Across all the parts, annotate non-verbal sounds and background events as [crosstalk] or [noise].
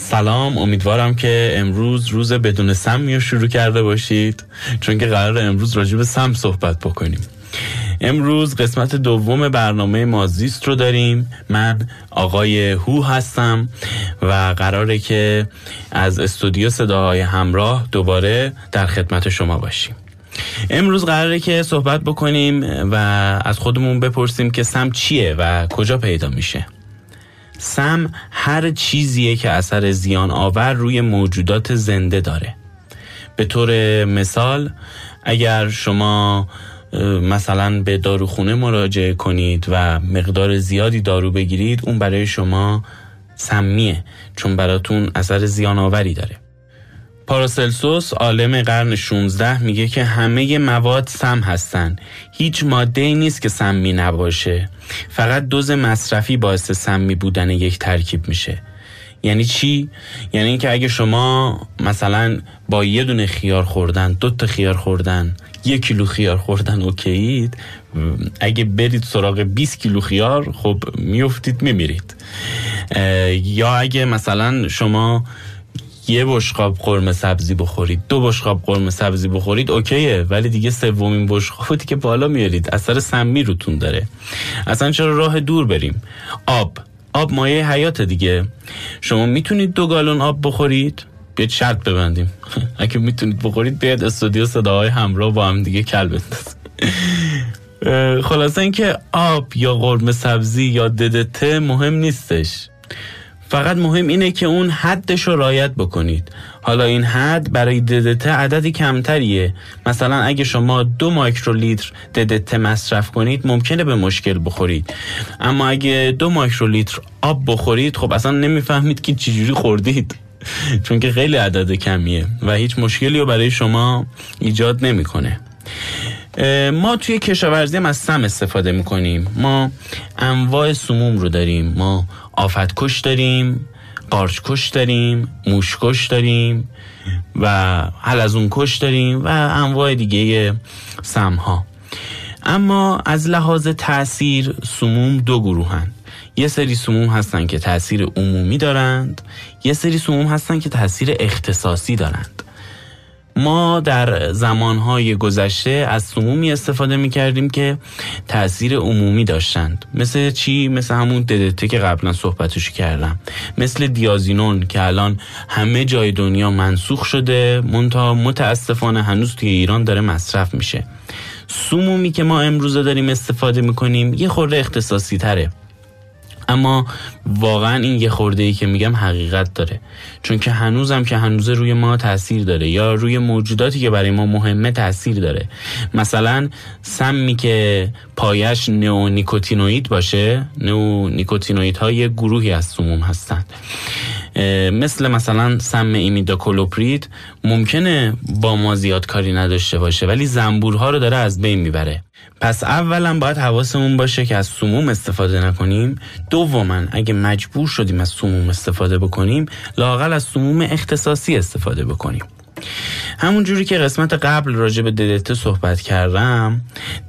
سلام امیدوارم که امروز روز بدون سم رو شروع کرده باشید چون که قرار امروز راجع به سم صحبت بکنیم. امروز قسمت دوم برنامه مازیست رو داریم. من آقای هو هستم و قراره که از استودیو صداهای همراه دوباره در خدمت شما باشیم. امروز قراره که صحبت بکنیم و از خودمون بپرسیم که سم چیه و کجا پیدا میشه. سم هر چیزیه که اثر زیان آور روی موجودات زنده داره. به طور مثال اگر شما مثلا به داروخونه مراجعه کنید و مقدار زیادی دارو بگیرید اون برای شما سمیه چون براتون اثر زیان آوری داره. پاراسلسوس عالم قرن 16 میگه که همه مواد سم هستن. هیچ ماده ای نیست که سمی نباشه. فقط دوز مصرفی باعث سمی بودن یک ترکیب میشه. یعنی چی؟ یعنی اینکه اگه شما مثلا با یه دونه خیار خوردن دو تا خیار خوردن یک کیلو خیار خوردن اوکیید اگه برید سراغ 20 کیلو خیار خب میفتید میمیرید. یا اگه مثلا شما یه بشقاب قرمه سبزی بخورید دو بشقاب قرمه سبزی بخورید اوکیه. ولی دیگه سومین بشقابی که بالا میارید. اثر سمی روتون داره. اصلا چرا راه دور بریم؟ آب. آب مایه حیات دیگه. شما می‌تونید دو گالون آب بخورید؟ بیاید شرط ببندیم. [laughs] اگه می‌تونید بخورید بیاید استودیو صداهای همراه با هم دیگه کل بندازیم. [laughs] خلاصه اینکه آب یا قرمه سبزی یا ددته مهم نیستش. فقط مهم اینه که اون حدش رو رایت بکنید. حالا این حد برای ددته عددی کمتریه. مثلا اگه شما دو مایکرولیتر ددته مصرف کنید ممکنه به مشکل بخورید. اما اگه دو مایکرولیتر آب بخورید خب اصلا نمی‌فهمید که چجوری خوردید. [laughs] چون که خیلی عدد کمیه و هیچ مشکلی رو برای شما ایجاد نمی‌کنه. ما توی کشاورزی هم از سم استفاده می‌کنیم. ما انواع سموم رو داریم. ما آفتکش داریم قارچکش داریم موشکش داریم و حل از اون کش داریم و انواع دیگه سم ها اما از لحاظ تاثیر سموم دو گروهن. یه سری سموم هستن که تاثیر عمومی دارند یه سری سموم هستن که تاثیر اختصاصی دارند. ما در زمانهای گذشته از سمومی استفاده می کردیم که تاثیر عمومی داشتند. مثل چی؟ مثل همون ددته که قبلا صحبتش کردم. مثل دیازینون که الان همه جای دنیا منسوخ شده منتها متاسفانه هنوز توی ایران داره مصرف میشه. سمومی که ما امروزه داریم استفاده می‌کنیم یه خورده اختصاصی تره اما واقعا این یه خورده ای که میگم حقیقت داره. چون که هنوزم که هنوز روی ما تاثیر داره یا روی موجوداتی که برای ما مهمه تاثیر داره. مثلا سمی که پایش نیکوتینوید باشه نیکوتینوید ها یه گروهی از سموم هستند مثل مثلا سم ایمیداکلوپرید ممکنه با ما زیاد کاری نداشته باشه ولی زنبورها رو داره از بین می‌بره. پس اولا باید حواسمون باشه که از سموم استفاده نکنیم. دوما اگه مجبور شدیم از سموم استفاده بکنیم لاقل از سموم اختصاصی استفاده بکنیم. همون جوری که قسمت قبل راجع به ددته صحبت کردم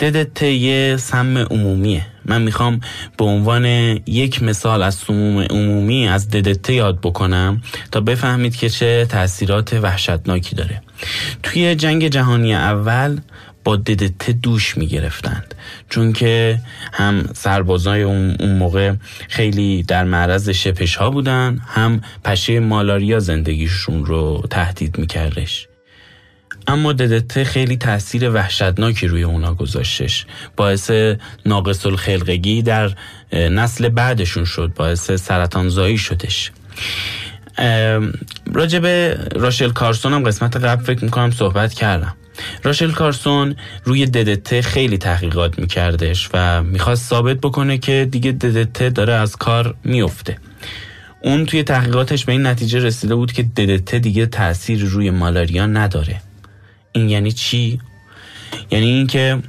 ددته یه سم عمومیه. من می‌خوام به عنوان یک مثال از سموم عمومی از ددته یاد بکنم تا بفهمید که چه تاثیرات وحشتناکی داره. توی جنگ جهانی اول با ددته دوش می‌گرفتند. چون که هم سربازای اون موقع خیلی در معرض شپش ها بودن هم پشه مالاریا زندگیشون رو تهدید میکردش. اما ددته خیلی تاثیر وحشتناکی روی اونا گذاشتش. باعث ناقص الخلقگی در نسل بعدشون شد باعث سرطانزایی شدش. راجب راشل کارسون هم قسمت قبل فکر می‌کنم صحبت کردم. راشل کارسون روی ددته خیلی تحقیقات میکردش و می‌خواست ثابت بکنه که دیگه ددته داره از کار میفته اون توی تحقیقاتش به این نتیجه رسیده بود که ددته دیگه تاثیر روی مالاریا نداره. این یعنی چی؟ یعنی اینکه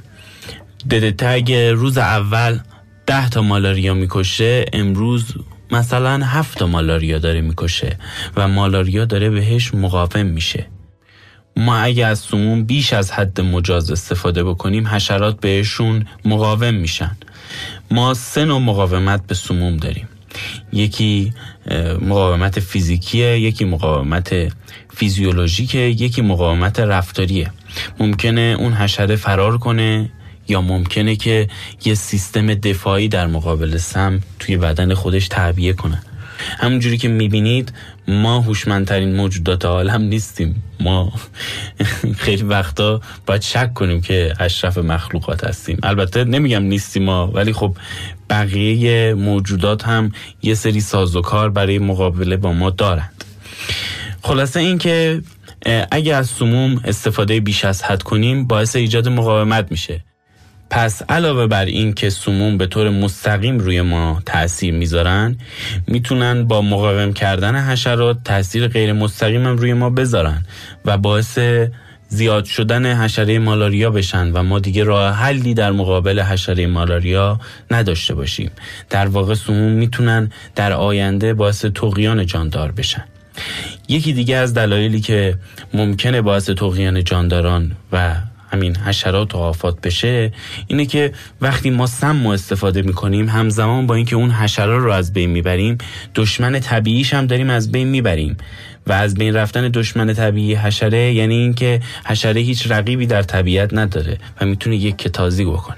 ددته اگه روز اول ده تا مالاریا می‌کشه امروز مثلا هفت تا مالاریا داره می‌کشه و مالاریا داره بهش مقاوم میشه. ما اگه از سموم بیش از حد مجاز استفاده بکنیم حشرات بهشون مقاوم میشن. ما سه نوع مقاومت به سموم داریم. یکی مقاومت فیزیکیه یکی مقاومت فیزیولوژیکه یکی مقاومت رفتاریه. ممکنه اون حشره فرار کنه یا ممکنه که یه سیستم دفاعی در مقابل سم توی بدن خودش تعبیه کنه. همونجوری که می‌بینید ما هوشمندترین موجودات عالم نیستیم. ما [laughs] خیلی وقتا باید شک کنیم که اشرف مخلوقات هستیم. البته نمیگم نیستیم ما ولی خب بقیه موجودات هم یه سری سازوکار برای مقابله با ما دارند. خلاصه این که اگه از سموم استفاده بیش از حد کنیم باعث ایجاد مقاومت میشه. پس علاوه بر این که سموم به طور مستقیم روی ما تاثیر می‌ذارن می‌تونن با مقاوم کردن حشرات تاثیر غیر مستقیم هم روی ما بذارن و باعث زیاد شدن حشره مالاریا بشن و ما دیگه راه حلی در مقابل حشره مالاریا نداشته باشیم. در واقع سموم می‌تونن در آینده باعث تقیان جاندار بشن. یکی دیگه از دلایلی که ممکنه باعث تقیان جانداران و همین حشرات و آفات بشه اینه که وقتی ما سم استفاده می‌کنیم همزمان با اینکه اون حشرات رو از بین می‌بریم دشمن طبیعیش هم داریم از بین می‌بریم. و از بین رفتن دشمن طبیعی حشره یعنی اینکه حشره هیچ رقیبی در طبیعت نداره و می‌تونه یک کتازی بکنه.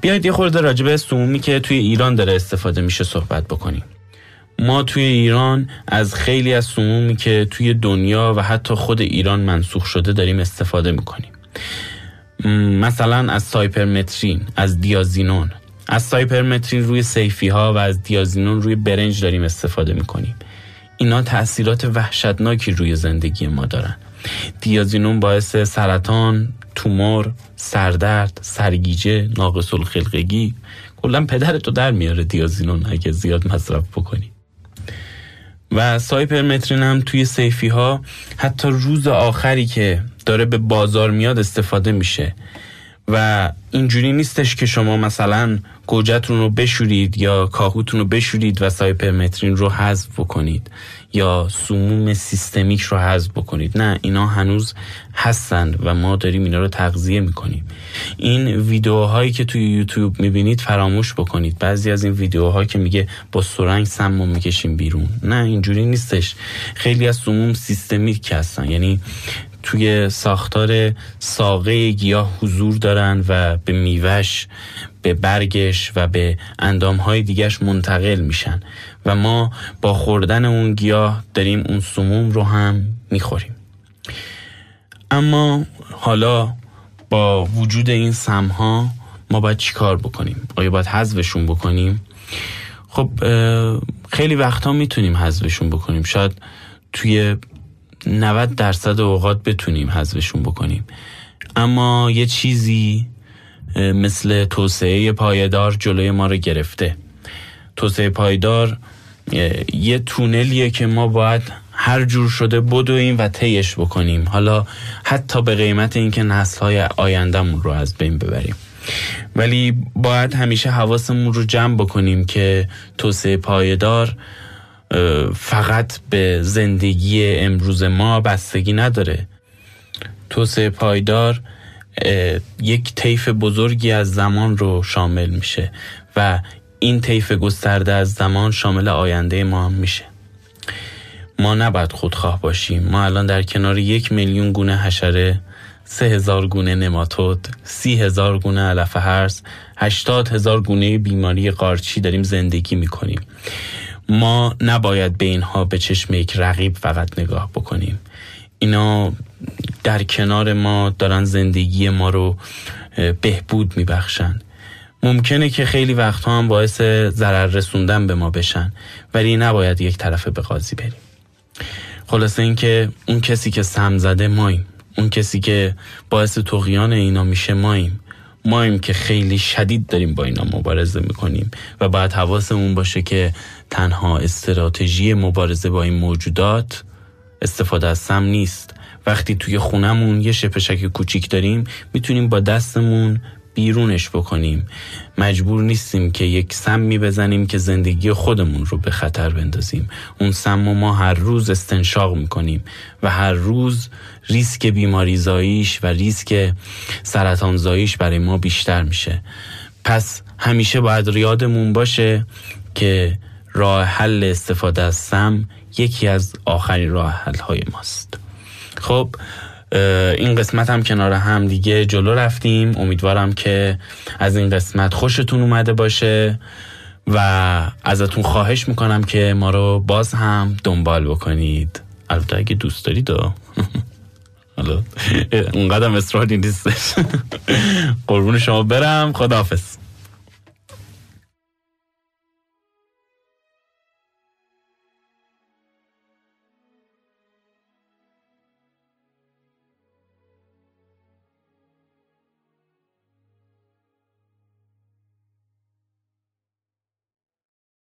بیاید یه خورده راجبه سمومی که توی ایران داره استفاده میشه صحبت بکنیم. ما توی ایران از خیلی از سمومی که توی دنیا و حتی خود ایران منسوخ شده داریم استفاده می‌کنیم. مثلا از سایپرمترین از دیازینون. از سایپرمترین روی سیفی ها و از دیازینون روی برنج داریم استفاده می‌کنیم. اینا تاثیرات وحشتناکی روی زندگی ما دارن. دیازینون باعث سرطان تومور سردرد سرگیجه ناقص الخلقگی. کلا پدرتو در میاره دیازینون اگه زیاد مصرف بکنی. و سایپرمترین هم توی سیفی ها حتی روز آخری که داره به بازار میاد استفاده میشه. و اینجوری نیستش که شما مثلا گوجتون رو بشورید یا کاهوتون رو بشورید و سایپرمترین رو حذف بکنید یا سموم سیستمیک رو حذف بکنید. نه اینا هنوز هستند و ما داریم اینا رو تغذیه می‌کنیم. این ویدیوهایی که توی یوتیوب می‌بینید فراموش بکنید. بعضی از این ویدیوها که میگه با سرنگ سمو می‌کشیم بیرون. نه اینجوری نیستش. خیلی از سموم سیستمیک هستن. یعنی توی ساختار ساقه گیاه حضور دارن و به میوش به برگش و به اندامهای دیگرش منتقل میشن و ما با خوردن اون گیاه داریم اون سموم رو هم می‌خوریم. اما حالا با وجود این سمها ما باید چی کار بکنیم؟ آیا باید حذفشون بکنیم؟ خب خیلی وقتها می‌تونیم حذفشون بکنیم. شاید توی 90 درصد اوقات بتونیم حذفشون بکنیم. اما یه چیزی مثل توسعه پایدار جلوی ما رو گرفته. توسعه پایدار یه تونلیه که ما باید هر جور شده بدویم و طیش بکنیم. حالا حتی به قیمت اینکه نسلهای آیندهمون رو از بین ببریم. ولی باید همیشه حواسمون رو جمع بکنیم که توسعه پایدار فقط به زندگی امروز ما بستگی نداره. توسعه پایدار یک طیف بزرگی از زمان رو شامل میشه و این طیف گسترده از زمان شامل آینده ما هم میشه. ما نباید خودخواه باشیم. ما الان در کنار یک میلیون گونه حشره سه هزار گونه نماتود سی هزار گونه علف هرز هشتاد هزار گونه بیماری قارچی داریم زندگی می‌کنیم. ما نباید به اینها به چشم یک رقیب فقط نگاه بکنیم. اینا در کنار ما دارن زندگی ما رو بهبود میبخشن. ممکنه که خیلی وقتها هم باعث ضرر رسوندن به ما بشن ولی نباید یک طرف به قاضی بریم. خلاصه اینکه اون کسی که سم زده ماییم. اون کسی که باعث تقیان اینا میشه ماییم. ماییم که خیلی شدید داریم با اینا مبارزه می‌کنیم و باید حواسمون باشه که تنها استراتژی مبارزه با این موجودات استفاده از سم نیست. وقتی توی خونمون یه شپشک کوچیک داریم می‌تونیم با دستمون بیرونش بکنیم. مجبور نیستیم که یک سمی بزنیم که زندگی خودمون رو به خطر بندازیم. اون سم ما هر روز استنشاق می‌کنیم و هر روز ریسک بیماری زاییش و ریسک سرطان زاییش برای ما بیشتر میشه. پس همیشه باید ریادمون باشه که راه حل استفاده از سم یکی از آخرین راه حل های ماست. خب این قسمت هم کنار هم دیگه جلو رفتیم. امیدوارم که از این قسمت خوشتون اومده باشه و ازتون خواهش می‌کنم که ما رو باز هم دنبال بکنید. البته اگه دوست دارید حالا [laughs] اونقدر اصراری نیستش. [laughs] قربون شما برم. خداحافظ.